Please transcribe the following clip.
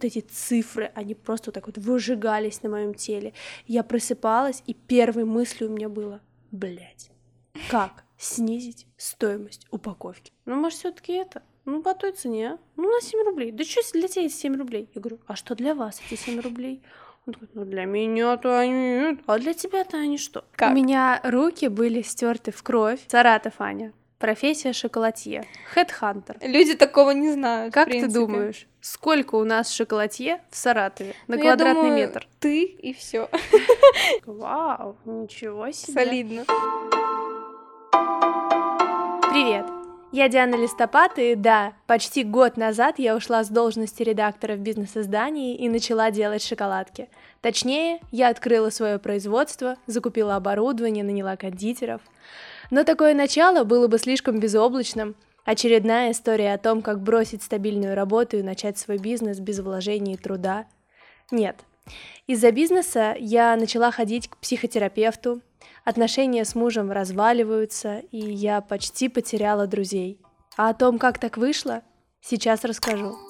вот эти цифры, они просто вот так вот выжигались на моем теле. Я просыпалась, и первой мыслью у меня было, блядь, как снизить стоимость упаковки? Ну, может, все таки это? Ну, по той цене, ну, на 7 рублей. Да что для тебя эти 7 рублей? Я говорю, а что для вас эти 7 рублей? Он такой, ну для меня-то они, а для тебя-то они что? Как? У меня руки были стерты в кровь. Саратов, Аня. Профессия шоколадье. Хедхантер. Люди такого не знают. Как ты думаешь, сколько у нас шоколадье в Саратове на Ну, квадратный думаю, метр? Ты и все. Вау, ничего себе. Солидно. Привет! Я Диана Листопад, и да, почти год назад я ушла с должности редактора в бизнес-издании и начала делать шоколадки. Точнее, я открыла свое производство, закупила оборудование, наняла кондитеров. Но такое начало было бы слишком безоблачным. Очередная история о том, как бросить стабильную работу и начать свой бизнес без вложений и труда. Нет. Из-за бизнеса я начала ходить к психотерапевту, отношения с мужем разваливаются, и я почти потеряла друзей. А о том, как так вышло, сейчас расскажу.